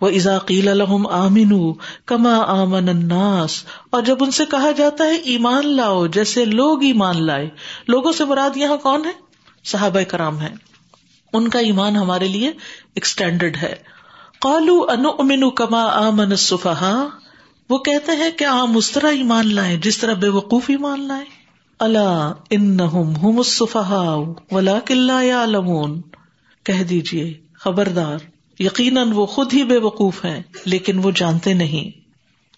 وہ ازاقیل الحم آمین کما آمن اناس اور جب ان سے کہا جاتا ہے، ایمان لاؤ، جیسے لوگ ایمان لائے. لوگوں سے مراد یہاں کون ہے؟ صحابہ کرام ہے ان کا ایمان ہمارے لیے ایکسٹینڈرڈ ہے۔ قالو ان امین کما آمن صفحا وہ کہتے ہیں کہ عام اس طرح ایمان لائے جس طرح بے وقوف ایمان لائے اللہ ان صفحا ولا کلّا یا کہہ دیجیے خبردار۔ یقیناً وہ خود ہی بے وقوف ہے لیکن وہ جانتے نہیں۔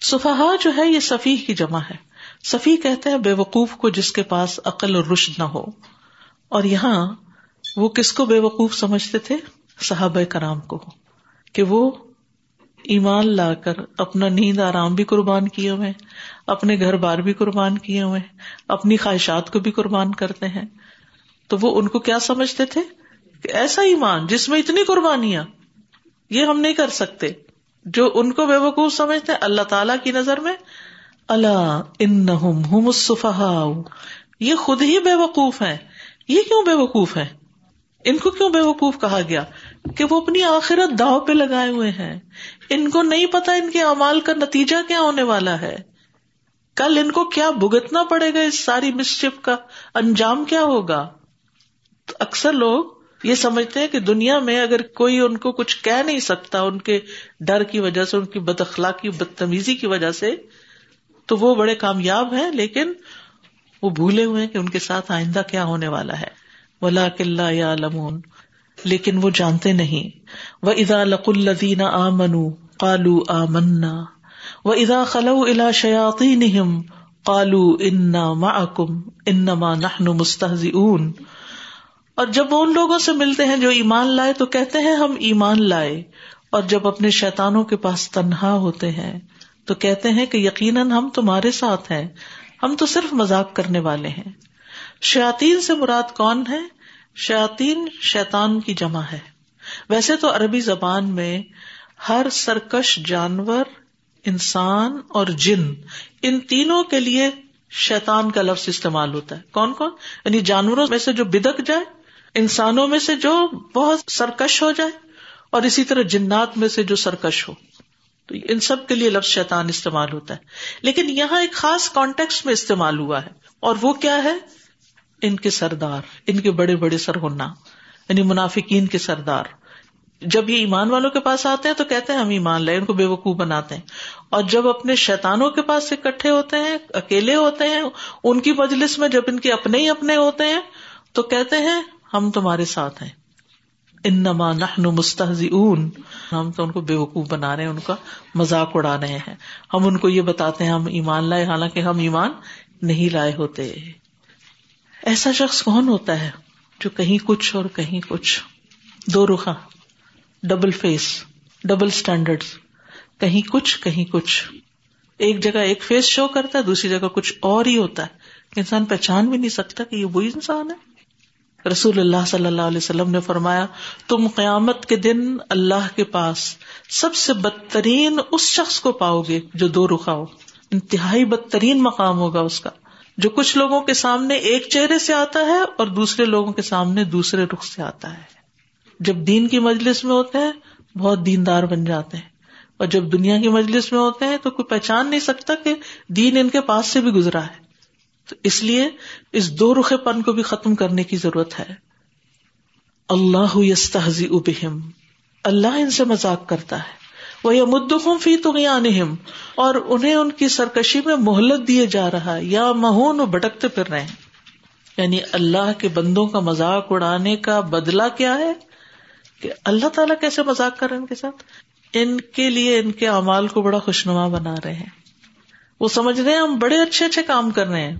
صفحا جو ہے یہ سفیح کی جمع ہے۔ سفی کہتے ہیں بے وقوف کو جس کے پاس عقل اور رشد نہ ہو۔ اور یہاں وہ کس کو بے وقوف سمجھتے تھے؟ صحابہ کرام کو۔ کہ وہ ایمان لا کر اپنا نیند آرام بھی قربان کیے ہوئے اپنے گھر بار بھی قربان کیے ہوئے اپنی خواہشات کو بھی قربان کرتے ہیں۔ تو وہ ان کو کیا سمجھتے تھے؟ کہ ایسا ایمان جس میں اتنی قربانیاں یہ ہم نہیں کر سکتے۔ جو ان کو بے وقوف سمجھتے اللہ تعالی کی نظر میں اللہ ان یہ خود ہی بے وقوف ہے یہ کیوں بے وقوف ہے ان کو کیوں بے وقوف کہا گیا؟ کہ وہ اپنی آخرت داؤ پہ لگائے ہوئے ہیں۔ ان کو نہیں پتا ان کے امال کا نتیجہ کیا ہونے والا ہے۔ کل ان کو کیا بھگتنا پڑے گا اس ساری مسچف کا؟ انجام کیا ہوگا؟ تو اکثر لوگ یہ سمجھتے ہیں کہ دنیا میں اگر کوئی ان کو کچھ کہہ نہیں سکتا، ان کے ڈر کی وجہ سے، ان کی بد اخلاقی بدتمیزی کی وجہ سے، تو وہ بڑے کامیاب ہیں، لیکن وہ بھولے ہوئے کہ ان کے ساتھ آئندہ کیا ہونے والا ہے۔ ولا کلّا یا لمون لیکن وہ جانتے نہیں۔ وہ ادا لق الدین آ منو کالو آ منا وہ ادا خلو الا شیاتی نہم کالو انا محکم انما نہن مستحز اون اور جب وہ ان لوگوں سے ملتے ہیں جو ایمان لائے تو کہتے ہیں ہم ایمان لائے۔ اور جب اپنے شیتانوں کے پاس تنہا ہوتے ہیں تو کہتے ہیں کہ یقیناً ہم تمہارے ساتھ ہیں۔ ہم تو صرف مزاق کرنے والے ہیں۔ شاطین سے مراد کون ہے؟ شاطین شیتان کی جمع ہے۔ ویسے تو عربی زبان میں ہر سرکش جانور، انسان اور جن، ان تینوں کے لیے شیتان کا لفظ استعمال ہوتا ہے۔ کون کون؟ یعنی جانوروں میں سے جو بدک جائے انسانوں میں سے جو بہت سرکش ہو جائے اور اسی طرح جنات میں سے جو سرکش ہو۔ تو ان سب کے لیے لفظ شیطان استعمال ہوتا ہے۔ لیکن یہاں ایک خاص کانٹیکس میں استعمال ہوا ہے۔ اور وہ کیا ہے؟ ان کے سردار، ان کے بڑے بڑے سرگنا یعنی منافقین کے سردار۔ جب یہ ایمان والوں کے پاس آتے ہیں تو کہتے ہیں، ہم ایمان لائے، ان کو بے وقوف بناتے ہیں۔ اور جب اپنے شیتانوں کے پاس اکٹھے ہوتے ہیں، اکیلے ہوتے ہیں، ان کی مجلس میں جب ان کے اپنے ہی اپنے ہوتے ہیں، تو کہتے ہیں ہم تمہارے ساتھ ہیں۔ انما نحن مستحزئون ہم تو ان کو بے وقوف بنا رہے ہیں، ان کا مذاق اڑا رہے ہیں۔ ہم ان کو یہ بتاتے ہیں، ہم ایمان لائے، حالانکہ ہم ایمان نہیں لائے ہوتے۔ ایسا شخص کون ہوتا ہے جو کہیں کچھ اور کہیں کچھ؟ دو رخا ڈبل فیس، ڈبل اسٹینڈرڈ کہیں کچھ کہیں کچھ۔ ایک جگہ ایک فیس شو کرتا ہے، دوسری جگہ کچھ اور ہی ہوتا ہے۔ انسان پہچان بھی نہیں سکتا کہ یہ وہی انسان ہے۔ رسول اللہ صلی اللہ علیہ وسلم نے فرمایا، تم قیامت کے دن اللہ کے پاس سب سے بدترین اس شخص کو پاؤ گے جو دو رخا ہو۔ انتہائی بدترین مقام ہوگا اس کا، جو کچھ لوگوں کے سامنے ایک چہرے سے آتا ہے اور دوسرے لوگوں کے سامنے دوسرے رخ سے آتا ہے۔ جب دین کی مجلس میں ہوتے ہیں، بہت دیندار بن جاتے ہیں۔ اور جب دنیا کی مجلس میں ہوتے ہیں تو کوئی پہچان نہیں سکتا کہ دین ان کے پاس سے بھی گزرا ہے۔ تو اس لیے اس دو رخے پن کو بھی ختم کرنے کی ضرورت ہے۔ اللہ ابہم اللہ ان سے مذاق کرتا ہے۔ وہ یہ مدخم فی تو اور انہیں ان کی سرکشی میں مہلت دیے جا رہا ہے۔ یا مہون بھٹکتے پھر رہے ہیں۔ یعنی اللہ کے بندوں کا مذاق اڑانے کا بدلا کیا ہے کہ اللہ تعالیٰ کیسے مذاق کر رہے ہیں ان کے ساتھ؟ ان کے لیے ان کے امال کو بڑا خوشنما بنا رہے ہیں۔ وہ سمجھ رہے ہیں ہم بڑے اچھے اچھے کام کر رہے ہیں۔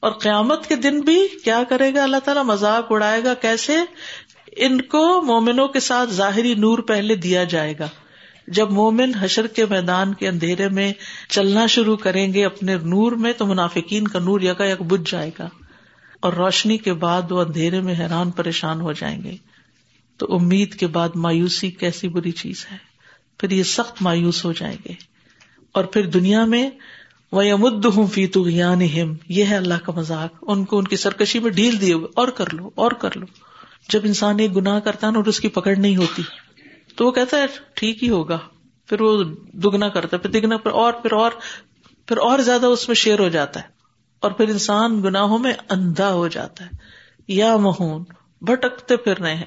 اور قیامت کے دن بھی کیا کرے گا؟ اللہ تعالیٰ مذاق اڑائے گا کیسے؟ ان کو مومنوں کے ساتھ ظاہری نور پہلے دیا جائے گا۔ جب مومن حشر کے میدان کے اندھیرے میں چلنا شروع کریں گے اپنے نور میں، تو منافقین کا نور یکا یک بج جائے گا۔ اور روشنی کے بعد وہ اندھیرے میں حیران پریشان ہو جائیں گے۔ تو امید کے بعد مایوسی کیسی بری چیز ہے؟ پھر یہ سخت مایوس ہو جائیں گے۔ اور پھر دنیا میں وہ امد ہوں فی تو یہ ہے اللہ کا مذاق۔ ان کو ان کی سرکشی میں ڈھیل دیے ہوئے۔ اور کر لو، اور کر لو۔ جب انسان ایک گناہ کرتا ہے نا اور اس کی پکڑ نہیں ہوتی، تو وہ کہتا ہے، ٹھیک ہی ہوگا۔ پھر وہ دگنا کرتا ہے، پھر دگنا، پھر اور پھر اور پھر اور زیادہ اس میں شیر ہو جاتا ہے۔ اور پھر انسان گناہوں میں اندھا ہو جاتا ہے۔ یا مہون، بھٹکتے پھر رہے ہیں۔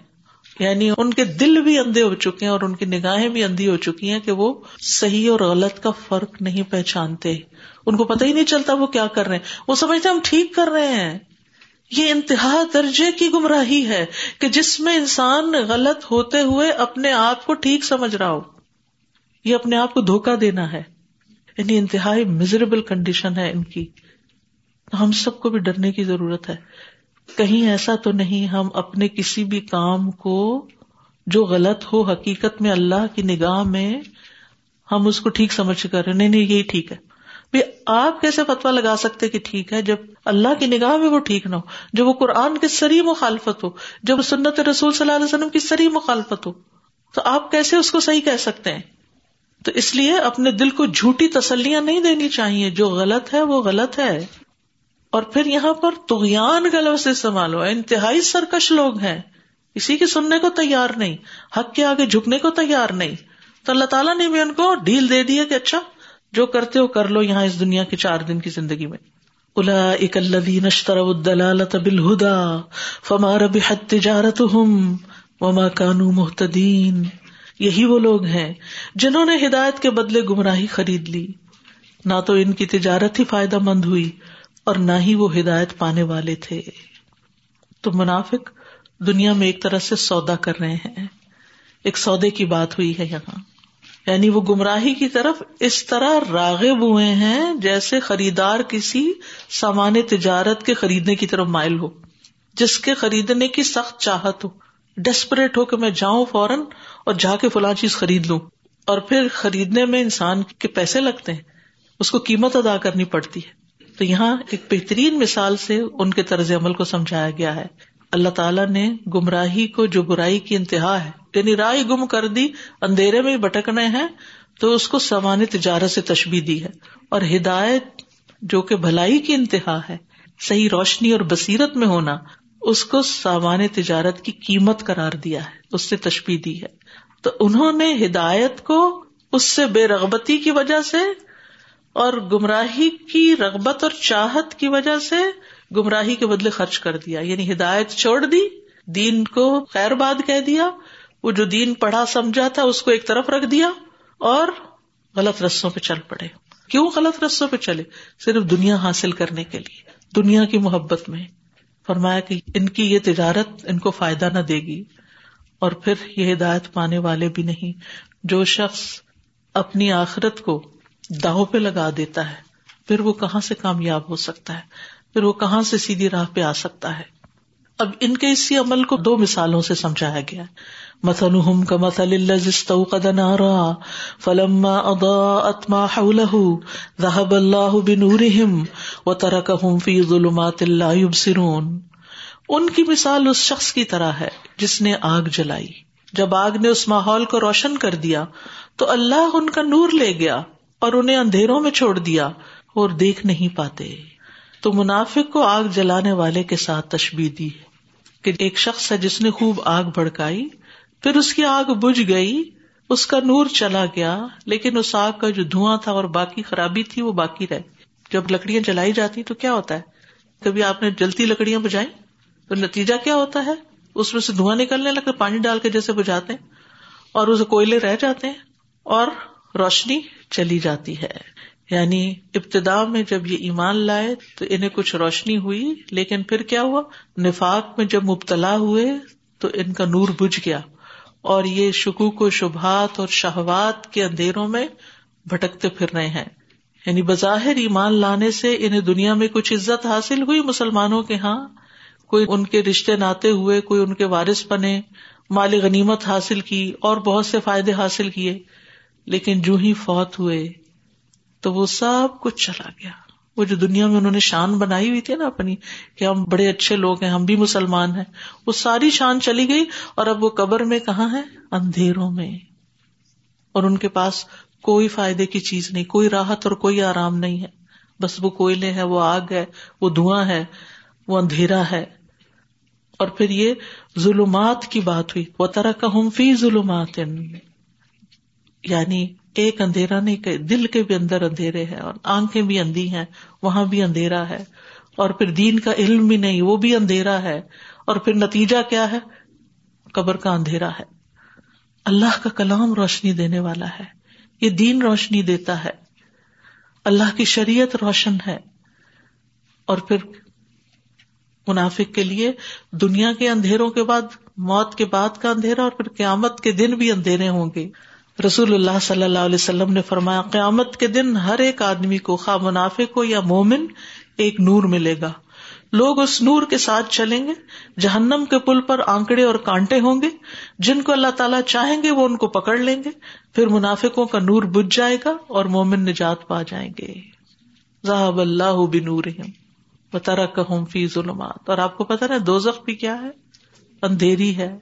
یعنی ان کے دل بھی اندھے ہو چکے ہیں اور ان کی نگاہیں بھی اندھی ہو چکی ہیں کہ وہ صحیح اور غلط کا فرق نہیں پہچانتے۔ ان کو پتہ ہی نہیں چلتا وہ کیا کر رہے ہیں۔ وہ سمجھتے ہم ٹھیک کر رہے ہیں۔ یہ انتہا درجے کی گمراہی ہے کہ جس میں انسان غلط ہوتے ہوئے اپنے آپ کو ٹھیک سمجھ رہا ہو۔ یہ اپنے آپ کو دھوکا دینا ہے۔ یعنی انتہائی میزریبل کنڈیشن ہے ان کی۔ ہم سب کو بھی ڈرنے کی ضرورت ہے۔ کہیں ایسا تو نہیں ہم اپنے کسی بھی کام کو جو غلط ہو حقیقت میں اللہ کی نگاہ میں ہم اس کو ٹھیک سمجھ کر رہے نہیں نہیں، یہی ٹھیک ہے۔ آپ کیسے فتوا لگا سکتے کہ ٹھیک ہے؟ جب اللہ کی نگاہ میں وہ ٹھیک نہ ہو، جب وہ قرآن کی سری مخالفت ہو، جب سنت رسول صلی اللہ علیہ وسلم کی سری مخالفت ہو، تو آپ کیسے اس کو صحیح کہہ سکتے ہیں؟ تو اس لیے اپنے دل کو جھوٹی تسلیاں نہیں دینی چاہیے۔ جو غلط ہے، وہ غلط ہے۔ اور پھر یہاں پر تغیان کا لفظ استعمال ہوا۔ انتہائی سرکش لوگ ہیں۔ کسی کی سننے کو تیار نہیں، حق کے آگے جھکنے کو تیار نہیں۔ تو اللہ تعالیٰ نے بھی ان کو ڈھیل دے دی کہ اچھا جو کرتے ہو کر لو یہاں اس دنیا کے چار دن کی زندگی میں۔ الا اک الدلالت بالہدا فما ربحت تجارتهم وما كانوا مهتدين یہی وہ لوگ ہیں جنہوں نے ہدایت کے بدلے گمراہی خرید لی۔ نہ تو ان کی تجارت ہی فائدہ مند ہوئی اور نہ ہی وہ ہدایت پانے والے تھے۔ تو منافق دنیا میں ایک طرح سے سودا کر رہے ہیں۔ ایک سودے کی بات ہوئی ہے یہاں۔ یعنی وہ گمراہی کی طرف اس طرح راغب ہوئے ہیں جیسے خریدار کسی سامان تجارت کے خریدنے کی طرف مائل ہو، جس کے خریدنے کی سخت چاہت ہو۔ ڈسپریٹ ہو کہ میں جاؤں فوراً اور جا کے فلاں چیز خرید لوں۔ اور پھر خریدنے میں انسان کے پیسے لگتے ہیں، اس کو قیمت ادا کرنی پڑتی ہے۔ تو یہاں ایک بہترین مثال سے ان کے طرز عمل کو سمجھایا گیا ہے۔ اللہ تعالیٰ نے گمراہی کو جو برائی کی انتہا ہے یعنی رائے گم کر دی، اندھیرے میں بٹکنے ہیں، تو اس کو سامان تجارت سے تشبی دی ہے۔ اور ہدایت جو کہ بھلائی کی انتہا ہے، صحیح روشنی اور بصیرت میں ہونا، اس کو سامان تجارت کی قیمت قرار دیا ہے، اس سے تشبی دی ہے۔ تو انہوں نے ہدایت کو اس سے بے رغبتی کی وجہ سے اور گمراہی کی رغبت اور چاہت کی وجہ سے گمراہی کے بدلے خرچ کر دیا۔ یعنی ہدایت چھوڑ دی، دین کو خیر باد کہہ دیا وہ جو دین پڑھا سمجھا تھا اس کو ایک طرف رکھ دیا اور غلط رسوں پہ چل پڑے۔ کیوں غلط رسوں پہ چلے؟ صرف دنیا حاصل کرنے کے لیے، دنیا کی محبت میں۔ فرمایا کہ ان کی یہ تجارت ان کو فائدہ نہ دے گی۔ اور پھر یہ ہدایت پانے والے بھی نہیں۔ جو شخص اپنی آخرت کو داہوں پہ لگا دیتا ہے، پھر وہ کہاں سے کامیاب ہو سکتا ہے؟ پھر وہ کہاں سے سیدھی راہ پہ آ سکتا ہے؟ اب ان کے اسی عمل کو دو مثالوں سے سمجھایا گیا۔ مثلهم كمثل الذي استوقد نارا فلما اضاءت ما حوله ذهب الله بنورهم وتركهم في ظلمات لا يبصرون۔ ان کی مثال اس شخص کی طرح ہے جس نے آگ جلائی۔ جب آگ نے اس ماحول کو روشن کر دیا تو اللہ ان کا نور لے گیا اور انہیں اندھیروں میں چھوڑ دیا اور دیکھ نہیں پاتے۔ تو منافق کو آگ جلانے والے کے ساتھ تشبی دی کہ ایک شخص ہے جس نے خوب آگ بھڑکائی، پھر اس کی آگ بجھ گئی، اس کا نور چلا گیا، لیکن اس آگ کا جو دھواں تھا اور باقی خرابی تھی وہ باقی رہے جب لکڑیاں جلائی جاتی تو کیا ہوتا ہے؟ کبھی آپ نے جلتی لکڑیاں بجائی تو نتیجہ کیا ہوتا ہے؟ اس میں سے دھواں نکلنے لگتا پانی ڈال کے جیسے بجاتے اور اسے کوئلے رہ جاتے ہیں اور روشنی چلی جاتی ہے۔ یعنی ابتدا میں جب یہ ایمان لائے تو انہیں کچھ روشنی ہوئی، لیکن پھر کیا ہوا؟ نفاق میں جب مبتلا ہوئے تو ان کا نور بج گیا اور یہ شکوک و شبہات اور شہوات کے اندھیروں میں بھٹکتے پھر رہے ہیں۔ یعنی بظاہر ایمان لانے سے انہیں دنیا میں کچھ عزت حاصل ہوئی مسلمانوں کے ہاں۔ کوئی ان کے رشتے ناتے ہوئے، کوئی ان کے وارث بنے مالی غنیمت حاصل کی اور بہت سے فائدے حاصل کیے، لیکن جو ہی فوت ہوئے۔ تو وہ سب کچھ چلا گیا۔ وہ جو دنیا میں انہوں نے شان بنائی ہوئی تھی نا اپنی کہ ہم بڑے اچھے لوگ ہیں، ہم بھی مسلمان ہیں، وہ ساری شان چلی گئی اور اب وہ قبر میں کہاں ہے؟ اندھیروں میں۔ اور ان کے پاس کوئی فائدے کی چیز نہیں، کوئی راحت اور کوئی آرام نہیں ہے۔ بس وہ کوئلے ہے وہ آگ ہے، وہ دھواں ہے، وہ اندھیرا ہے۔ اور پھر یہ ظلمات کی بات ہوئی۔ وہ طرح کا ہم فی ظلمات۔ یعنی ایک اندھیرا نہیں، کہ دل کے بھی اندر اندھیرے ہیں اور آنکھیں بھی اندھی ہیں، وہاں بھی اندھیرا ہے۔ اور پھر دین کا علم بھی نہیں، وہ بھی اندھیرا ہے۔ اور پھر نتیجہ کیا ہے؟ قبر کا اندھیرا ہے۔ اللہ کا کلام روشنی دینے والا ہے۔ یہ دین روشنی دیتا ہے۔ اللہ کی شریعت روشن ہے۔ اور پھر منافق کے لیے دنیا کے اندھیروں کے بعد، موت کے بعد کا اندھیرا اور پھر قیامت کے دن بھی اندھیرے ہوں گے۔ رسول اللہ صلی اللہ علیہ وسلم نے فرمایا، قیامت کے دن ہر ایک آدمی کو، خواہ منافق ہو یا مومن، ایک نور ملے گا۔ لوگ اس نور کے ساتھ چلیں گے، جہنم کے پل پر آنکڑے اور کانٹے ہوں گے۔ جن کو اللہ تعالیٰ چاہیں گے، وہ ان کو پکڑ لیں گے۔ پھر منافقوں کا نور بج جائے گا اور مومن نجات پا جائیں گے۔ ذہب اللہ بنور بطرا کہ فی ظلمات۔ اور آپ کو پتا نا دو بھی کیا ہے؟ اندھیری ہے۔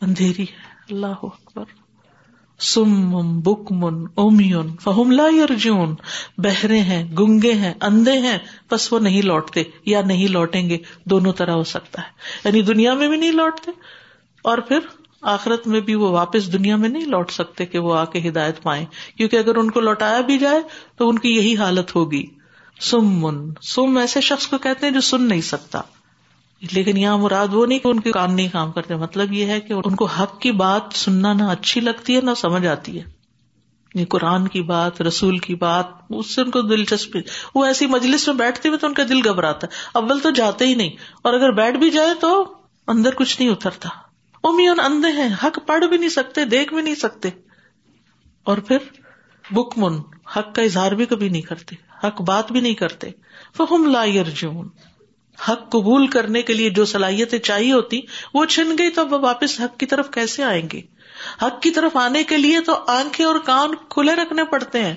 اندھیری ہے۔ اللہ اکبر۔ سم بکمن، اومیون، فہم لا یرجون، بہرے ہیں، گنگے ہیں، اندھے ہیں، بس وہ نہیں لوٹتے یا نہیں لوٹیں گے، دونوں طرح ہو سکتا ہے۔ یعنی دنیا میں بھی نہیں لوٹتے اور پھر آخرت میں بھی وہ واپس دنیا میں نہیں لوٹ سکتے کہ وہ آ کے ہدایت پائیں۔ کیونکہ اگر ان کو لوٹایا بھی جائے تو ان کی یہی حالت ہوگی۔ سم من سم ایسے شخص کو کہتے ہیں جو سن نہیں سکتا۔ لیکن یہاں مراد وہ نہیں کہ ان کے کان نہیں کام کرتے مطلب یہ ہے کہ ان کو حق کی بات سننا نہ اچھی لگتی ہے، نہ سمجھ آتی ہے۔ یہ قرآن کی بات، رسول کی بات، اس سے ان کو دلچسپی، وہ ایسی مجلس میں بیٹھتے ہوئے تو ان کا دل گھبراتا ہے۔ اول تو جاتے ہی نہیں، اور اگر بیٹھ بھی جائے تو اندر کچھ نہیں اترتا۔ امیون اندھے ہیں، حق پڑھ بھی نہیں سکتے، دیکھ بھی نہیں سکتے۔ اور پھر بک من حق کا اظہار بھی کبھی نہیں کرتے، حق بات بھی نہیں کرتے۔ فہم لا یرجون حق قبول کرنے کے لیے جو صلاحیتیں چاہیے ہوتی، وہ چھن گئی تو وہ واپس حق کی طرف کیسے آئیں گے؟ حق کی طرف آنے کے لیے تو آنکھیں اور کان کھلے رکھنے پڑتے ہیں۔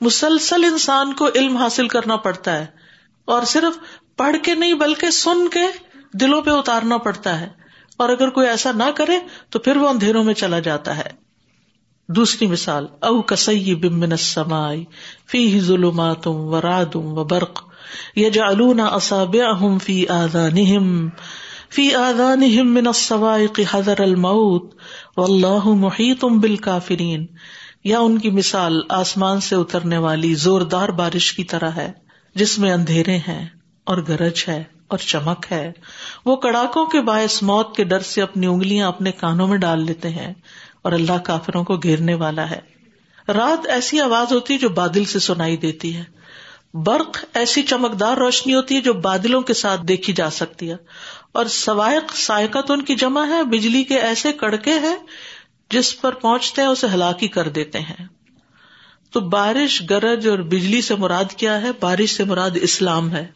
مسلسل انسان کو علم حاصل کرنا پڑتا ہے اور صرف پڑھ کے نہیں بلکہ سن کے دلوں پہ اتارنا پڑتا ہے۔ اور اگر کوئی ایسا نہ کرے تو پھر وہ اندھیروں میں چلا جاتا ہے۔ دوسری مثال او کسی بمن السمائی فی ظلمات و رادم و برق۔ یجعلون اصابعهم في آذانهم في آذانهم من الصواعق حذر الموت والله محيط بالكافرين یا ان کی مثال آسمان سے اترنے والی زوردار بارش کی طرح ہے، جس میں اندھیرے ہیں اور گرج ہے اور چمک ہے۔ وہ کڑاکوں کے باعث موت کے ڈر سے اپنی انگلیاں اپنے کانوں میں ڈال لیتے ہیں اور اللہ کافروں کو گھیرنے والا ہے۔ رات ایسی آواز ہوتی جو بادل سے سنائی دیتی ہے۔ برق ایسی چمکدار روشنی ہوتی ہے جو بادلوں کے ساتھ دیکھی جا سکتی ہے۔ اور سوائق سائقت ان کی جمع ہے، بجلی کے ایسے کڑکے ہیں جس پر پہنچتے ہیں، اسے ہلاکی کر دیتے ہیں۔ تو بارش گرج اور بجلی سے مراد کیا ہے؟ بارش سے مراد اسلام ہے۔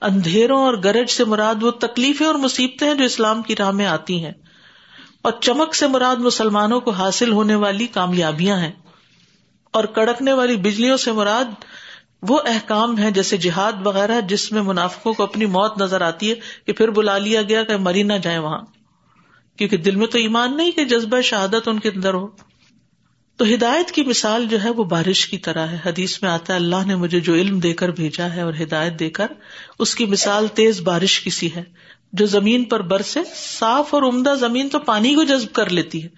اندھیروں اور گرج سے مراد وہ تکلیفیں اور مصیبتیں ہیں جو اسلام کی راہ میں آتی ہیں۔ اور چمک سے مراد مسلمانوں کو حاصل ہونے والی کامیابیاں ہیں۔ اور کڑکنے والی بجلیوں سے مراد وہ احکام ہے جیسے جہاد وغیرہ جس میں منافقوں کو اپنی موت نظر آتی ہے کہ پھر بلا لیا گیا کہ مری نہ جائے وہاں۔ کیونکہ دل میں تو ایمان نہیں کہ جذبہ شہادت ان کے اندر ہو۔ تو ہدایت کی مثال جو ہے وہ بارش کی طرح ہے۔ حدیث میں آتا ہے، اللہ نے مجھے جو علم دے کر بھیجا ہے اور ہدایت دے کر، اس کی مثال تیز بارش کی سی ہے۔ جو زمین پر برسے، صاف اور عمدہ زمین تو پانی کو جذب کر لیتی ہے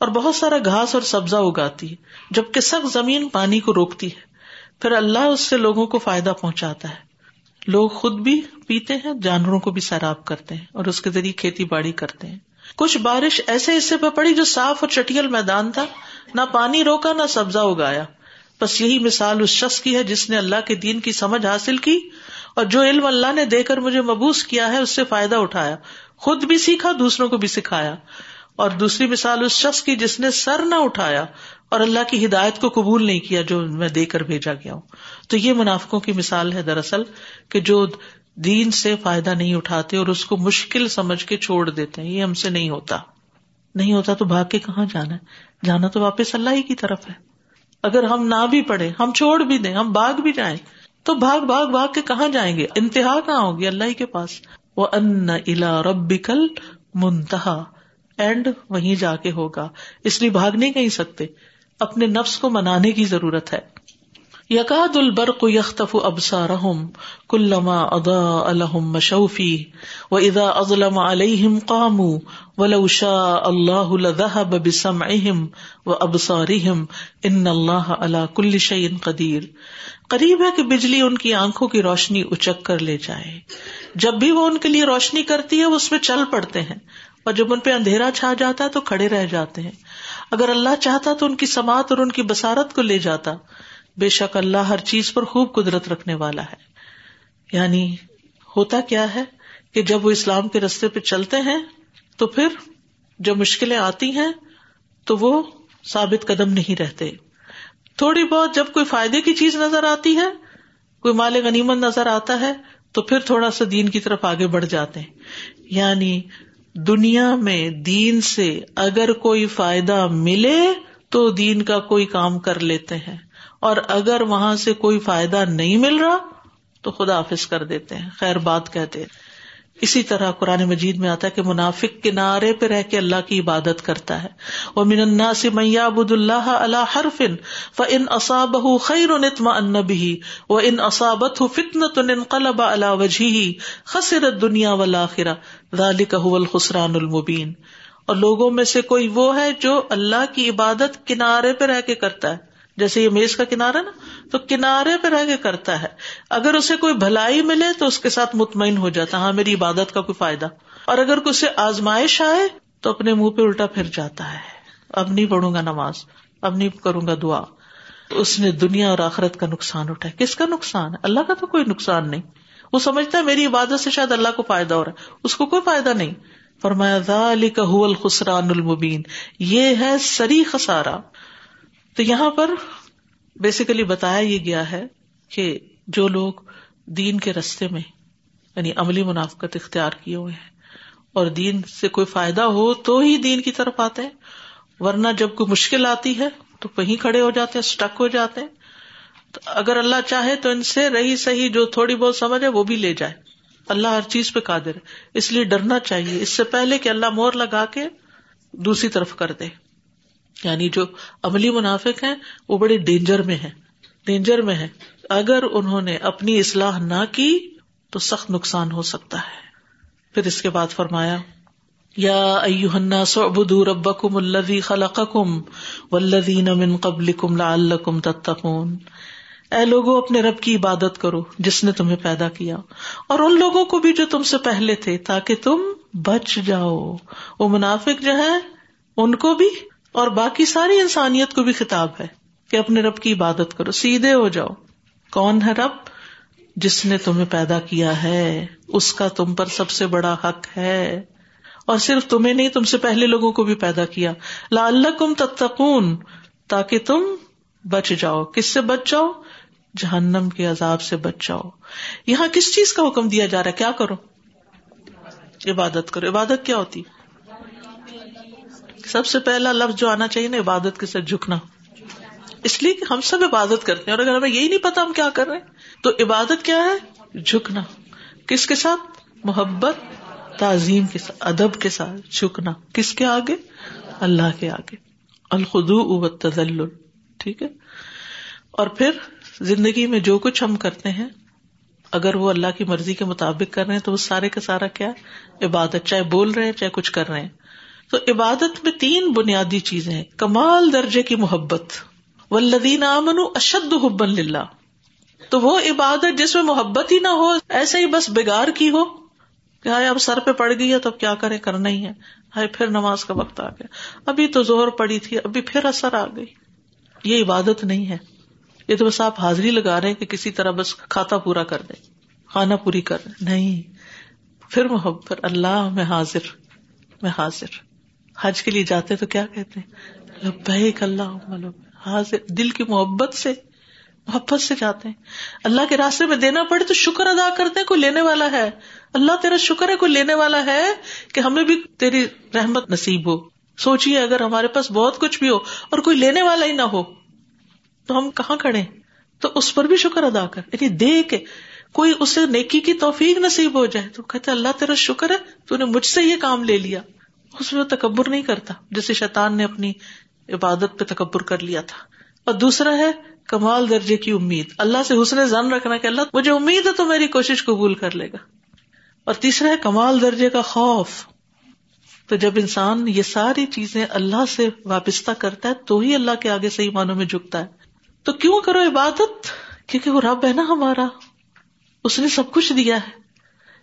اور بہت سارا گھاس اور سبزہ اگاتی ہے، جبکہ سخت زمین پانی کو روکتی ہے۔ پھر اللہ اس سے لوگوں کو فائدہ پہنچاتا ہے۔ لوگ خود بھی پیتے ہیں، جانوروں کو بھی سیراب کرتے ہیں اور اس کے ذریعے کھیتی باڑی کرتے ہیں۔ کچھ بارش ایسے حصے پہ پڑی جو صاف اور چٹیل میدان تھا۔ نہ پانی روکا، نہ سبزہ اگایا۔ بس یہی مثال اس شخص کی ہے جس نے اللہ کے دین کی سمجھ حاصل کی اور جو علم اللہ نے دے کر مجھے مبوس کیا ہے، اس سے فائدہ اٹھایا۔ خود بھی سیکھا، دوسروں کو بھی سکھایا۔ اور دوسری مثال اس شخص کی جس نے سر نہ اٹھایا اور اللہ کی ہدایت کو قبول نہیں کیا جو میں دے کر بھیجا گیا ہوں۔ تو یہ منافقوں کی مثال ہے دراصل کہ جو دین سے فائدہ نہیں اٹھاتے اور اس کو مشکل سمجھ کے چھوڑ دیتے ہیں، یہ ہم سے نہیں ہوتا۔ نہیں ہوتا تو بھاگ کے کہاں جانا ہے؟ جانا تو واپس اللہ ہی کی طرف ہے۔ اگر ہم نہ بھی پڑھے ہم چھوڑ بھی دیں، ہم بھاگ بھی جائیں، تو بھاگ بھاگ بھاگ کے کہاں جائیں گے؟ انتہا کہاں ہوگی؟ اللہ ہی کے پاس۔ وہ ان الا ربکل منتہا اینڈ وہیں جا کے ہوگا۔ اس لیے بھاگ نہیں کہیں سکتے۔ اپنے نفس کو منانے کی ضرورت ہے۔ یقاد البرق یختف ابسارہم کلما ادا الحم مشوفی و ادا ازلم علیہم قامو ولو شاء اللہ لذهب بسمعہم و ان اللہ علی کل شیء قدیر قریب ہے کہ بجلی ان کی آنکھوں کی روشنی اچک کر لے جائے۔ جب بھی وہ ان کے لیے روشنی کرتی ہے، وہ اس میں چل پڑتے ہیں۔ اور جب ان پہ اندھیرا چھا جاتا ہے تو کھڑے رہ جاتے ہیں۔ اگر اللہ چاہتا تو ان کی سماعت اور ان کی بسارت کو لے جاتا۔ بے شک اللہ ہر چیز پر خوب قدرت رکھنے والا ہے۔ یعنی ہوتا کیا ہے کہ جب وہ اسلام کے رستے پہ چلتے ہیں تو پھر جب مشکلیں آتی ہیں تو وہ ثابت قدم نہیں رہتے۔ تھوڑی بہت جب کوئی فائدے کی چیز نظر آتی ہے، کوئی مال غنیمت نظر آتا ہے، تو پھر تھوڑا سا دین کی طرف آگے بڑھ جاتے ہیں۔ یعنی دنیا میں دین سے اگر کوئی فائدہ ملے تو دین کا کوئی کام کر لیتے ہیں۔ اور اگر وہاں سے کوئی فائدہ نہیں مل رہا تو خدا حافظ کر دیتے ہیں۔ خیر بات کہتے ہیں۔ اسی طرح قرآن مجید میں آتا ہے کہ منافق کنارے پہ رہ کے اللہ کی عبادت کرتا ہے۔ وہ من سے میاں ابود اللہ اللہ ہر فن و ان اصاب خیر نتما ان بھی وہ ان اصابت فتن تو اللہ وجہ خسرت دنیا والا خرا ذالک الخسران المبین اور لوگوں میں سے کوئی وہ ہے جو اللہ کی عبادت کنارے پہ رہ کے کرتا ہے۔ جیسے یہ میز کا کنارا نا، تو کنارے پہ رہ کے کرتا ہے۔ اگر اسے کوئی بھلائی ملے تو اس کے ساتھ مطمئن ہو جاتا ہاں میری عبادت کا کوئی فائدہ۔ اور اگر اسے آزمائش آئے تو اپنے منہ پہ الٹا پھر جاتا ہے۔ اب نہیں پڑھوں گا نماز، اب نہیں کروں گا دعا۔ اس نے دنیا اور آخرت کا نقصان اٹھایا کس کا نقصان؟ ہے اللہ کا تو کوئی نقصان نہیں۔ وہ سمجھتا ہے میری عبادت سے شاید اللہ کو فائدہ ہو رہا ہے۔ اس کو کوئی فائدہ نہیں۔ فرمایا، ذالک هو الخسران المبین۔ یہ ہے سری خسارا تو یہاں پر بیسیکلی بتایا یہ گیا ہے کہ جو لوگ دین کے رستے میں یعنی عملی منافقت اختیار کیے ہوئے ہیں اور دین سے کوئی فائدہ ہو تو ہی دین کی طرف آتے ہیں، ورنہ جب کوئی مشکل آتی ہے تو وہیں کھڑے ہو جاتے ہیں اسٹک ہو جاتے ہیں۔ تو اگر اللہ چاہے تو ان سے رہی صحیح جو تھوڑی بہت سمجھ ہے وہ بھی لے جائے۔ اللہ ہر چیز پہ قادر ہے۔ اس لیے ڈرنا چاہیے۔ اس سے پہلے کہ اللہ مور لگا کے دوسری طرف کر دے۔ یعنی جو عملی منافق ہیں، وہ بڑے ڈینجر میں ہے ڈینجر میں ہے اگر انہوں نے اپنی اصلاح نہ کی، تو سخت نقصان ہو سکتا ہے۔ پھر اس کے بعد فرمایا، یا ایوہنا سعبدو ربکم الذی خلقکم والذین من قبلکم لعلکم تتقون۔ اے لوگوں اپنے رب کی عبادت کرو، جس نے تمہیں پیدا کیا۔ اور ان لوگوں کو بھی جو تم سے پہلے تھے، تاکہ تم بچ جاؤ۔ وہ منافق جو ہے ان کو بھی اور باقی ساری انسانیت کو بھی خطاب ہے کہ اپنے رب کی عبادت کرو، سیدھے ہو جاؤ۔ کون ہے رب؟ جس نے تمہیں پیدا کیا ہے، اس کا تم پر سب سے بڑا حق ہے۔ اور صرف تمہیں نہیں، تم سے پہلے لوگوں کو بھی پیدا کیا۔ لا اللہ کم تتقون، تاکہ تم بچ جاؤ۔ کس سے بچ جاؤ؟ جہنم کے عذاب سے بچ جاؤ۔ یہاں کس چیز کا حکم دیا جا رہا ہے؟ کیا کرو؟ عبادت کرو۔ عبادت کیا ہوتی؟ ہے سب سے پہلا لفظ جو آنا چاہیے نا، عبادت کے ساتھ جھکنا۔ اس لیے کہ ہم سب عبادت کرتے ہیں، اور اگر ہمیں یہی نہیں پتا ہم کیا کر رہے ہیں، تو عبادت کیا ہے؟ جھکنا۔ کس کے ساتھ؟ محبت، تعظیم کے ساتھ، ادب کے ساتھ جھکنا۔ کس کے آگے؟ اللہ کے آگے۔ الخدو تزل ٹھیک ہے؟ اور پھر زندگی میں جو کچھ ہم کرتے ہیں، اگر وہ اللہ کی مرضی کے مطابق کر رہے ہیں، تو وہ سارے کا سارا کیا عبادت۔ چاہے بول رہے ہیں، چاہے کچھ کر رہے ہیں۔ تو عبادت میں تین بنیادی چیزیں ہیں، کمال درجے کی محبت ولدین امن اشد حبن للہ۔ تو وہ عبادت جس میں محبت ہی نہ ہو، ایسے ہی بس بگار کی ہو کہ ہائے اب سر پہ پڑ گئی ہے تو اب کیا کرے کرنا ہی ہے۔ ہائے پھر نماز کا وقت آ گیا۔ ابھی تو زور پڑی تھی، ابھی پھر اثر آ گئی۔ یہ عبادت نہیں ہے۔ یہ تو بس آپ حاضری لگا رہے ہیں کہ کسی طرح بس کھاتا پورا کر دیں، کھانا پوری کر دیں۔ نہیں۔ پھر محبت اللہ میں حاضر میں حاضر۔ حج کے لیے جاتے تو کیا کہتے ہیں؟ لبیک اللہ حاضر، دل کی محبت سے محبت سے جاتے ہیں۔ اللہ کے راستے میں دینا پڑے تو شکر ادا کرتے کوئی لینے والا ہے۔ اللہ تیرا شکر ہے، کوئی لینے والا ہے کہ ہمیں بھی تیری رحمت نصیب ہو۔ سوچیے اگر ہمارے پاس بہت کچھ بھی ہو اور کوئی لینے والا ہی نہ ہو، تو ہم کہاں کھڑے؟ تو اس پر بھی شکر ادا کر۔ یعنی دے کے کوئی اسے نیکی کی توفیق نصیب ہو جائے تو کہتے اللہ تیرا شکر ہے، تو نے مجھ سے یہ کام لے لیا۔ اس میں تکبر نہیں کرتا، جیسے شیطان نے اپنی عبادت پہ تکبر کر لیا تھا۔ اور دوسرا ہے، کمال درجے کی امید۔ اللہ سے حسن زن رکھنا کہ اللہ، مجھے امید ہے تو میری کوشش قبول کر لے گا۔ اور تیسرا ہے، کمال درجے کا خوف۔ تو جب انسان یہ ساری چیزیں اللہ سے وابستہ کرتا ہے، تو ہی اللہ کے آگے صحیح معنوں میں جھکتا ہے۔ تو کیوں کرو عبادت؟ کیونکہ وہ رب ہے نا ہمارا۔ اس نے سب کچھ دیا ہے۔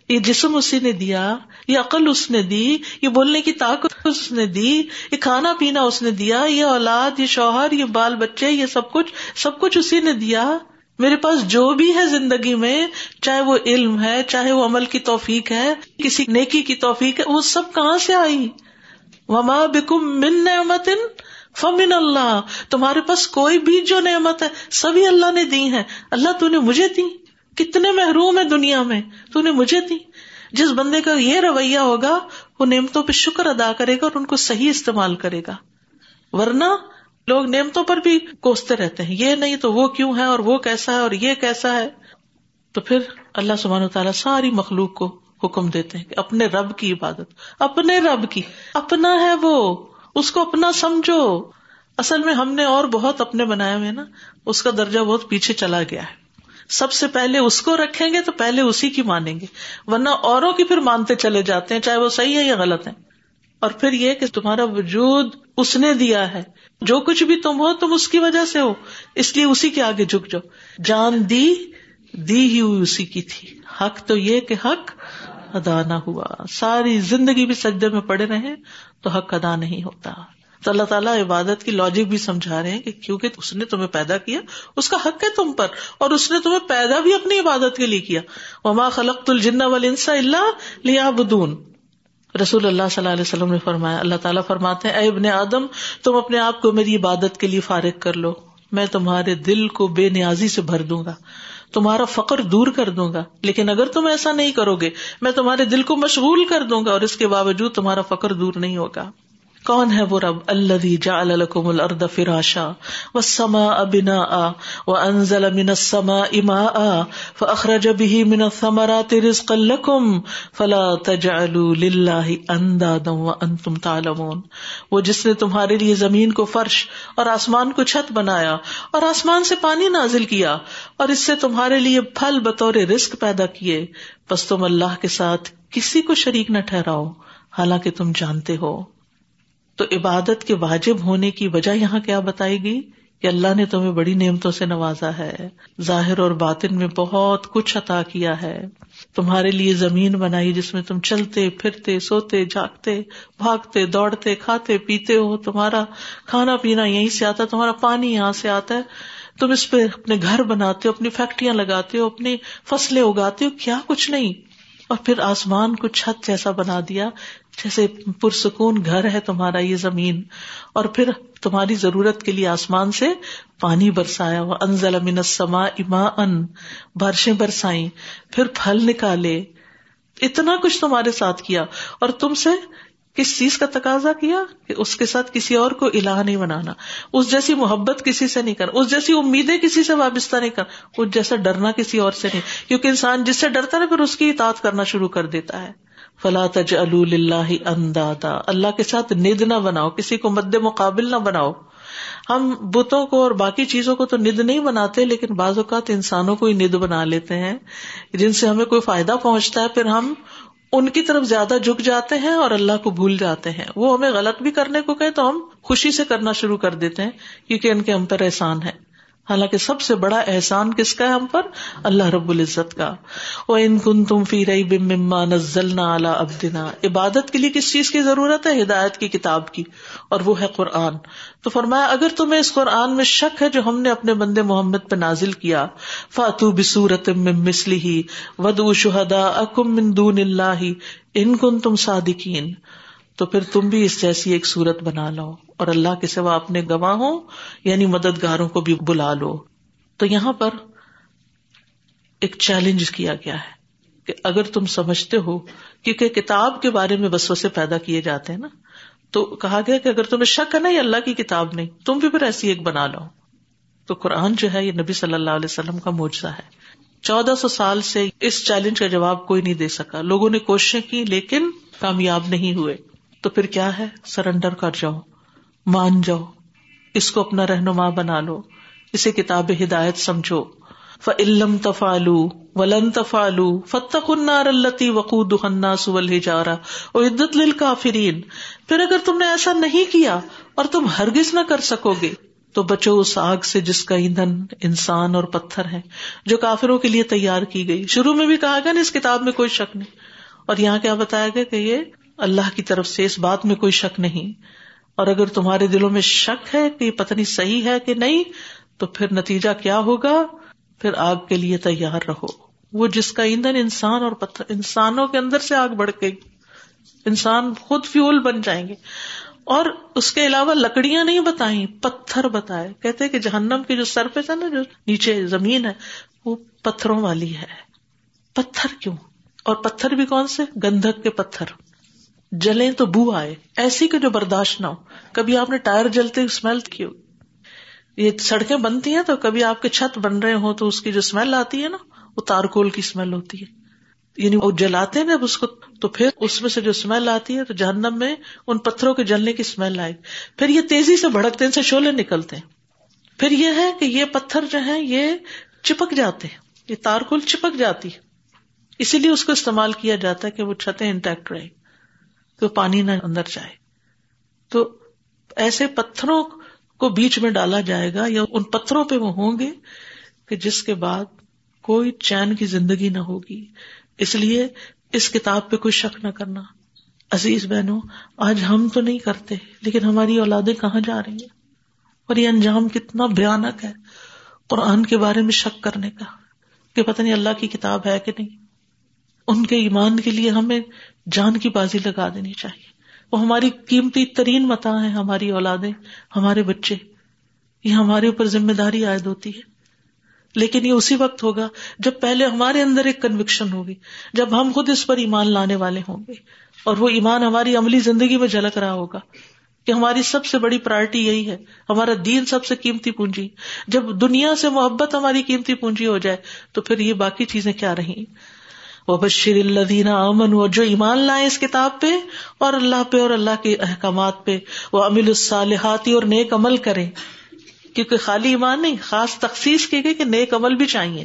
یہ جسم اسی نے دیا، یہ عقل اس نے دی، یہ بولنے کی طاقت اس نے دی، یہ کھانا پینا اس نے دیا، یہ اولاد، یہ شوہر، یہ بال بچے، یہ سب کچھ سب کچھ اسی نے دیا۔ میرے پاس جو بھی ہے زندگی میں، چاہے وہ علم ہے، چاہے وہ عمل کی توفیق ہے، کسی نیکی کی توفیق ہے، وہ سب کہاں سے آئی؟ وما بکم من نعمت فمن اللہ تمہارے پاس کوئی بھی جو نعمت ہے، سبھی اللہ نے دی ہے اللہ تو نے مجھے دی۔ کتنے محروم ہے دنیا میں، تو نے مجھے دی جس بندے کا یہ رویہ ہوگا، وہ نعمتوں پہ شکر ادا کرے گا اور ان کو صحیح استعمال کرے گا۔ ورنہ لوگ نعمتوں پر بھی کوستے رہتے ہیں۔ یہ نہیں تو وہ کیوں ہے اور وہ کیسا ہے اور یہ کیسا ہے؟ تو پھر اللہ سبحانہ و تعالیٰ ساری مخلوق کو حکم دیتے ہیں کہ اپنے رب کی عبادت، اپنے رب کی، اپنا ہے وہ، اس کو اپنا سمجھو۔ اصل میں ہم نے اور بہت اپنے بنائے ہوئے نا، اس کا درجہ بہت پیچھے چلا گیا ہے۔ سب سے پہلے اس کو رکھیں گے تو پہلے اسی کی مانیں گے۔ ورنہ اوروں کی پھر مانتے چلے جاتے ہیں، چاہے وہ صحیح ہے یا غلط ہے۔ اور پھر یہ کہ تمہارا وجود اس نے دیا ہے۔ جو کچھ بھی تم ہو، تم اس کی وجہ سے ہو۔ اس لیے اسی کے آگے جھک جاؤ۔ جان دی دی ہی ہوئی اسی کی تھی۔ حق تو یہ کہ حق ادا نہ ہوا۔ ساری زندگی بھی سجدے میں پڑے رہے، تو حق ادا نہیں ہوتا۔ تو اللہ تعالیٰ عبادت کی لاجک بھی سمجھا رہے ہیں کہ کیونکہ اس نے تمہیں پیدا کیا، اس کا حق ہے تم پر، اور اس نے تمہیں پیدا بھی اپنی عبادت کے لیے کیا۔ وما خلق الجن والانس اللہ لیا بدون رسول اللہ صلی اللہ علیہ وسلم نے فرمایا، اللہ تعالیٰ فرماتے ہیں، اے ابن آدم، تم اپنے آپ کو میری عبادت کے لیے فارغ کر لو، میں تمہارے دل کو بے نیازی سے بھر دوں گا، تمہارا فقر دور کر دوں گا، لیکن اگر تم ایسا نہیں کرو گے، میں تمہارے دل کو مشغول کر دوں گا، اور اس کے باوجود تمہارا فقر دور نہیں ہوگا۔ کون ہے وہ رب؟ اللہ جعل لكم الارض فراشا والسماء بناء وانزل من السماء ماء فاخرج به من الثمرات رزقا لكم فلا تجعلوا لله اندادا وانتم تعلمون۔ وہ جس نے تمہارے لیے زمین کو فرش اور آسمان کو چھت بنایا اور آسمان سے پانی نازل کیا اور اس سے تمہارے لیے پھل بطور رزق پیدا کیے بس تم اللہ کے ساتھ کسی کو شریک نہ ٹھہراؤ، حالانکہ تم جانتے ہو۔ تو عبادت کے واجب ہونے کی وجہ یہاں کیا بتائی گئی؟ کہ اللہ نے تمہیں بڑی نعمتوں سے نوازا ہے۔ ظاہر اور باطن میں بہت کچھ عطا کیا ہے۔ تمہارے لیے زمین بنائی جس میں تم چلتے، پھرتے، سوتے، جاگتے، بھاگتے، دوڑتے، کھاتے، پیتے ہو۔ تمہارا کھانا پینا یہیں سے آتا ہے تمہارا پانی یہاں سے آتا ہے۔ تم اس پہ اپنے گھر بناتے ہو، اپنی فیکٹریاں لگاتے ہو، اپنی فصلیں اگاتے ہو، کیا کچھ نہیں۔ اور پھر آسمان کو چھت جیسا بنا دیا، جیسے پرسکون گھر ہے تمہارا یہ زمین۔ اور پھر تمہاری ضرورت کے لیے آسمان سے پانی برسایا۔ وہ انزل امین سما اما ان بارشیں برسائی پھر پھل نکالے۔ اتنا کچھ تمہارے ساتھ کیا۔ اور تم سے کس چیز کا تقاضا کیا کہ اس کے ساتھ کسی اور کو الہ نہیں بنانا؟ اس جیسی محبت کسی سے نہیں کرنا، اس جیسی امیدیں کسی سے وابستہ نہیں کرنا، اس جیسا ڈرنا کسی اور سے نہیں۔ کیونکہ انسان جس سے ڈرتا ہے پھر اس کی اطاعت کرنا شروع کر دیتا ہے۔ فلا تج اللہ اندادا اللہ کے ساتھ ند نہ بناؤ، کسی کو مد مقابل نہ بناؤ۔ ہم بتوں کو اور باقی چیزوں کو تو ند نہیں بناتے، لیکن بعض اوقات انسانوں کو ہی ند بنا لیتے ہیں، جن سے ہمیں کوئی فائدہ پہنچتا ہے، پھر ہم ان کی طرف زیادہ جھک جاتے ہیں اور اللہ کو بھول جاتے ہیں۔ وہ ہمیں غلط بھی کرنے کو کہ تو ہم خوشی سے کرنا شروع کر دیتے ہیں، کیونکہ ان کے ہم پر احسان ہے۔ حالانکہ سب سے بڑا احسان کس کا ہے ہم پر؟ اللہ رب العزت کا۔ وہ ان کن تم فی رئی بما نزلنا اعلی ابدنا عبادت کے لیے کس چیز کی ضرورت ہے؟ ہدایت کی کتاب کی۔ اور وہ ہے قرآن۔ تو فرمایا، اگر تمہیں اس قرآن میں شک ہے جو ہم نے اپنے بندے محمد پہ نازل کیا فاتو بسورت مسلی ودو شہدا اکم من دون اللہ ان کن تم صادقین تو پھر تم بھی اس جیسی ایک سورت بنا لو اور اللہ کے سوا اپنے گواہوں یعنی مددگاروں کو بھی بلا لو۔ تو یہاں پر ایک چیلنج کیا گیا ہے کہ اگر تم سمجھتے ہو، کیونکہ کتاب کے بارے میں بسوں پیدا کیے جاتے ہیں نا، تو کہا گیا کہ اگر تمہیں شک ہے نا یہ اللہ کی کتاب نہیں، تم بھی پھر ایسی ایک بنا لو تو قرآن جو ہے یہ نبی صلی اللہ علیہ وسلم کا معجزہ ہے۔ چودہ سو سال سے اس چیلنج کا جواب کوئی نہیں دے سکا۔ لوگوں نے کوششیں کی لیکن کامیاب نہیں ہوئے۔ تو پھر کیا ہے؟ سرنڈر کر جاؤ، مان جاؤ، اس کو اپنا رہنما بنا لو، اسے کتاب ہدایت سمجھو۔ ف علم تفالو ولن تفالو فتح النار التی وقود الناس والحجارہ عدت للکافرین پھر اگر تم نے ایسا نہیں کیا اور تم ہرگز نہ کر سکو گے، تو بچو اس آگ سے جس کا ایندھن انسان اور پتھر ہے جو کافروں کے لیے تیار کی گئی۔ شروع میں بھی کہا گیا نا، اس کتاب میں کوئی شک نہیں۔ اور یہاں کیا بتایا گیا کہ یہ اللہ کی طرف سے اس بات میں کوئی شک نہیں۔ اور اگر تمہارے دلوں میں شک ہے کہ پتہ نہیں صحیح ہے کہ نہیں، تو پھر نتیجہ کیا ہوگا؟ پھر آگ کے لیے تیار رہو۔ وہ جس کا ایندھن انسان اور پتھر، انسانوں کے اندر سے آگ بڑھ گئی۔ انسان خود فیول بن جائیں گے۔ اور اس کے علاوہ لکڑیاں نہیں بتائی پتھر بتائے۔ کہتے کہ جہنم کی جو سرفیس ہے نا، جو نیچے زمین ہے، وہ پتھروں والی ہے۔ پتھر کیوں؟ اور پتھر بھی کون سے؟ گندھک کے پتھر۔ جلیں تو بو آئے۔ ایسی کہ جو برداشت نہ ہو۔ کبھی آپ نے ٹائر جلتے اسمیل کی ہو۔ یہ سڑکیں بنتی ہیں تو کبھی آپ کے چھت بن رہے ہوں تو اس کی جو اسمیل آتی ہے نا، وہ تارکول کی اسمیل ہوتی ہے۔ یعنی وہ جلاتے نا اس کو، تو پھر اس میں سے جو اسمیل آتی ہے تو جہنم میں ان پتھروں کے جلنے کی اسمیل آئے۔ پھر یہ تیزی سے بھڑکتے ان سے شولے نکلتے ہیں۔ پھر یہ ہے کہ یہ پتھر جو ہے یہ چپک جاتے ہیں۔ یہ تارکول چپک جاتی ہے۔ اسی لیے اس کو استعمال کیا جاتا ہے کہ وہ چھتیں انٹیکٹ رہے تو پانی نہ اندر جائے۔ تو ایسے پتھروں کو بیچ میں ڈالا جائے گا یا ان پتھروں پہ وہ ہوں گے کہ جس کے بعد کوئی چین کی زندگی نہ ہوگی۔ اس لیے اس کتاب پہ کوئی شک نہ کرنا۔ عزیز بہنوں، آج ہم تو نہیں کرتے، لیکن ہماری اولادیں کہاں جا رہی ہیں؟ اور یہ انجام کتنا بھیانک ہے قرآن کے بارے میں شک کرنے کا کہ پتہ نہیں اللہ کی کتاب ہے کہ نہیں۔ ان کے ایمان کے لیے ہمیں جان کی بازی لگا دینی چاہیے۔ وہ ہماری قیمتی ترین متا ہے ہماری اولادیں، ہمارے بچے۔ یہ ہمارے اوپر ذمہ داری عائد ہوتی ہے۔ لیکن یہ اسی وقت ہوگا جب پہلے ہمارے اندر ایک کنوکشن ہوگی، جب ہم خود اس پر ایمان لانے والے ہوں گے۔ اور وہ ایمان ہماری عملی زندگی میں جھلک رہا ہوگا کہ ہماری سب سے بڑی پرائرٹی یہی ہے، ہمارا دین سب سے قیمتی پونجی۔ جب دنیا سے محبت ہماری قیمتی پونجی ہو جائے تو پھر یہ باقی چیزیں کیا رہیں؟ وہ بشیر امن جو ایمان لائے اس کتاب پہ اور اللہ پہ اور اللہ کے احکامات پہ وہ امل الصالحاتی اور نیک عمل کرے کیونکہ خالی ایمان نہیں، خاص تخصیص کی گئی کہ نیک عمل بھی چاہیے۔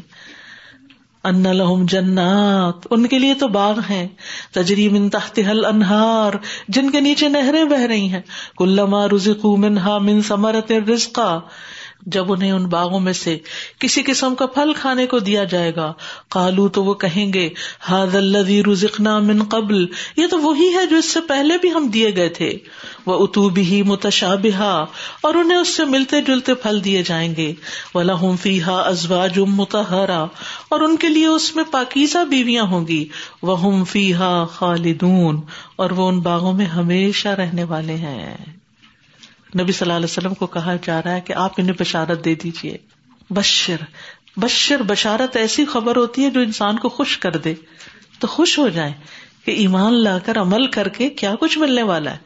ان لہم جنات، ان کے لیے تو باغ ہیں۔ تجریم ان تحت حل انہار جن کے نیچے نہریں بہ رہی ہیں۔ کلما رزقو منہا من ثمرت رزقا۔ جب انہیں ان باغوں میں سے کسی قسم کا پھل کھانے کو دیا جائے گا۔ کالو تو وہ کہیں گے ہاد اللہ من قبل یہ تو وہی ہے جو اس سے پہلے بھی ہم دیے گئے تھے۔ وہ اتوبی ہی متشابہ اور انہیں اس سے ملتے جلتے پھل دیے جائیں گے۔ وہ فی ہا ازوا جم متحرا اور ان کے لیے اس میں پاکیزہ بیویاں ہوں گی۔ وہ ہم فی ہا خالدون۔ اور وہ ان باغوں میں ہمیشہ رہنے والے ہیں۔ نبی صلی اللہ علیہ وسلم کو کہا جا رہا ہے کہ آپ انہیں بشارت دے دیجیے بشر بشر، بشارت ایسی خبر ہوتی ہے جو انسان کو خوش کر دے۔ تو خوش ہو جائے کہ ایمان لا کر عمل کر کے کیا کچھ ملنے والا ہے۔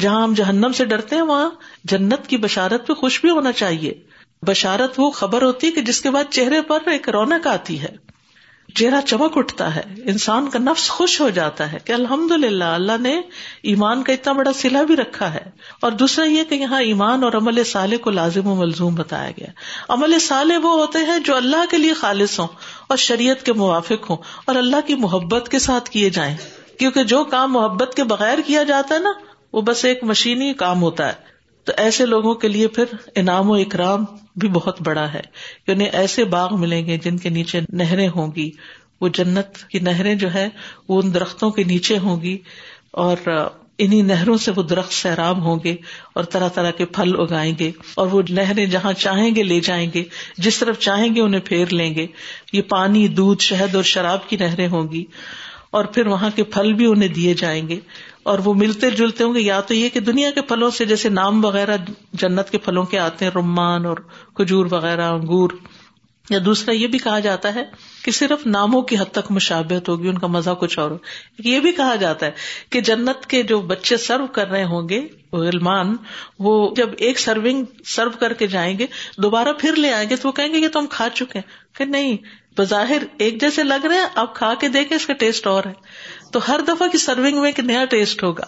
جہاں ہم جہنم سے ڈرتے ہیں، وہاں جنت کی بشارت پہ خوش بھی ہونا چاہیے۔ بشارت وہ خبر ہوتی ہے کہ جس کے بعد چہرے پر ایک رونق آتی ہے۔ چہرہ چمک اٹھتا ہے، انسان کا نفس خوش ہو جاتا ہے کہ الحمد للہ اللہ نے ایمان کا اتنا بڑا سلا بھی رکھا ہے۔ اور دوسرا یہ کہ یہاں ایمان اور عمل سالے کو لازم و ملزوم بتایا گیا۔ عمل سالے وہ ہوتے ہیں جو اللہ کے لیے خالص ہوں اور شریعت کے موافق ہوں اور اللہ کی محبت کے ساتھ کیے جائیں۔ کیونکہ جو کام محبت کے بغیر کیا جاتا ہے نا، وہ بس ایک مشینی کام ہوتا ہے۔ تو ایسے لوگوں کے لیے پھر انعام و اکرام بھی بہت بڑا ہے انہیں ایسے باغ ملیں گے جن کے نیچے نہریں ہوں گی۔ وہ جنت کی نہریں جو ہے وہ ان درختوں کے نیچے ہوں گی اور انہیں نہروں سے وہ درخت سیراب ہوں گے اور طرح طرح کے پھل اگائیں گے اور وہ نہریں جہاں چاہیں گے لے جائیں گے۔ جس طرف چاہیں گے انہیں پھیر لیں گے۔ یہ پانی، دودھ، شہد اور شراب کی نہریں ہوں گی اور پھر وہاں کے پھل بھی انہیں دیے جائیں گے۔ اور وہ ملتے جلتے ہوں گے۔ یا تو یہ کہ دنیا کے پھلوں سے جیسے نام وغیرہ جنت کے پھلوں کے آتے ہیں، رمان اور کھجور وغیرہ، انگور۔ یا دوسرا یہ بھی کہا جاتا ہے کہ صرف ناموں کی حد تک مشابت ہوگی، ان کا مزہ کچھ اور یہ بھی کہا جاتا ہے کہ جنت کے جو بچے سرو کر رہے ہوں گے غلمان، وہ جب ایک سرونگ سرو کر کے جائیں گے، دوبارہ پھر لے آئیں گے تو وہ کہیں گے کہ تم کھا چکے کہ نہیں، بظاہر ایک جیسے لگ رہے ہیں، اب کھا کے دیکھیں، اس کا ٹیسٹ اور ہے۔ تو ہر دفعہ کی سرونگ میں ایک نیا ٹیسٹ ہوگا۔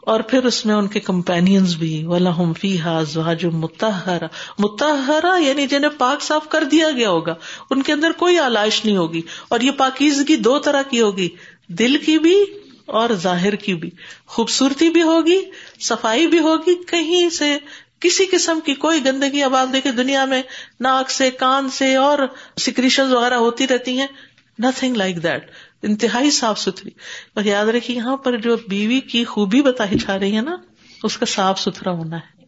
اور پھر اس میں ان کے کمپینئنز بھی ولہم فی ہاج متحرا متحرا یعنی جنہیں پاک صاف کر دیا گیا ہوگا۔ ان کے اندر کوئی آلائش نہیں ہوگی۔ اور یہ پاکیزگی دو طرح کی ہوگی۔ دل کی بھی اور ظاہر کی بھی۔ خوبصورتی بھی ہوگی، صفائی بھی ہوگی۔ کہیں سے کسی قسم کی کوئی گندگی اب آپ دیکھیں دنیا میں ناک سے، کان سے اور سیکریشن وغیرہ ہوتی رہتی ہیں۔ نتنگ لائک دیٹ انتہائی صاف ستھری۔ اور یاد رکھیے، یہاں پر جو بیوی کی خوبی بتائی جا رہی ہے نا، اس کا صاف ستھرا ہونا ہے۔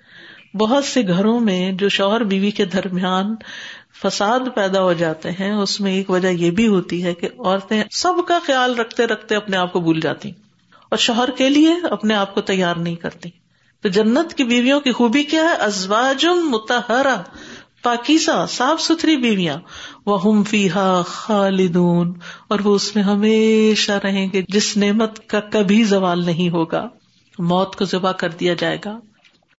بہت سے گھروں میں جو شوہر بیوی کے درمیان فساد پیدا ہو جاتے ہیں، اس میں ایک وجہ یہ بھی ہوتی ہے کہ عورتیں سب کا خیال رکھتے رکھتے اپنے آپ کو بھول جاتی اور شوہر کے لیے اپنے آپ کو تیار نہیں کرتی۔ تو جنت کی بیویوں کی خوبی کیا ہے؟ ازواجم متحرا پاکیزہ صاف ستھری بیویاں وہ ہم فیحا خالدون، اور وہ اس میں ہمیشہ رہیں گے جس نعمت کا کبھی زوال نہیں ہوگا۔ موت کو ذبح کر دیا جائے گا۔